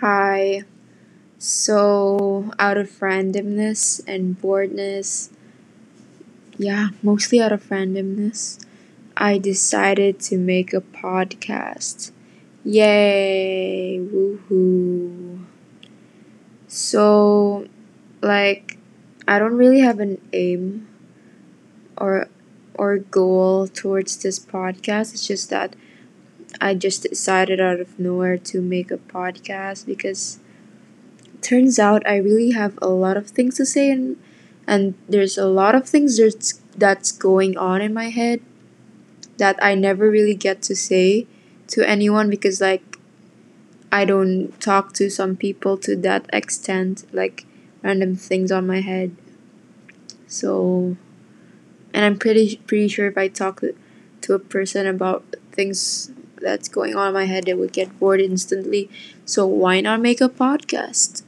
Hi. So, out of randomness and boredness, yeah, mostly out of randomness, I decided to make a podcast. Yay! Woohoo! So, like, I don't really have an aim or or goal towards this podcast. It's just that I just decided out of nowhere to make a podcast because turns out I really have a lot of things to say and and there's a lot of things that's that's going on in my head that I never really get to say to anyone because like I don't talk to some people to that extent like random things on my head. So and I'm pretty pretty sure if I talk to a person about things that's going on in my head they would get bored instantly. So why not make a podcast?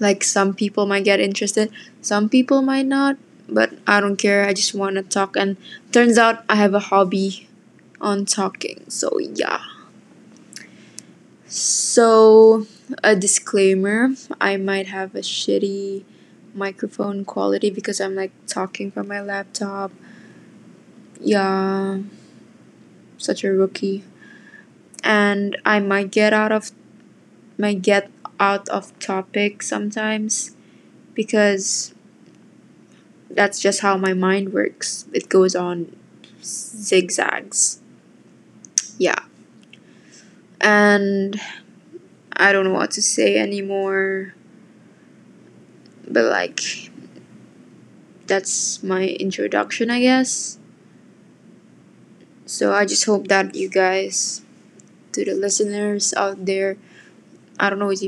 Like some people might get interested, some people might not, but I don't care. I just want to talk and turns out I have a hobby on talking. So yeah. So a disclaimer, I might have a shitty microphone quality because I'm like talking from my laptop. Yeah. Such a rookie. And I might get out of might get out of topic sometimes because that's just how my mind works. It goes on zigzags. Yeah. And I don't know what to say anymore. But like that's my introduction, I guess. So I just hope that you guys to the listeners out there I don't know if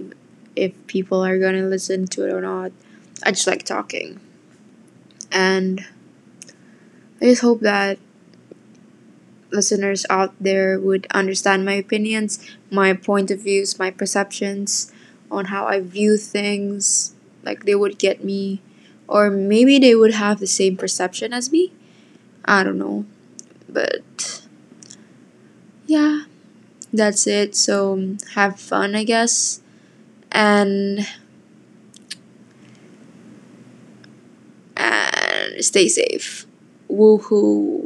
if people are gonna listen to it or not. I just like talking. And I just hope that listeners out there would understand my opinions, my point of views, my perceptions on how I view things. Like they would get me, or maybe they would have the same perception as me. I don't know. But yeah, that's it. So um, have fun, I guess. And and stay safe. Woohoo.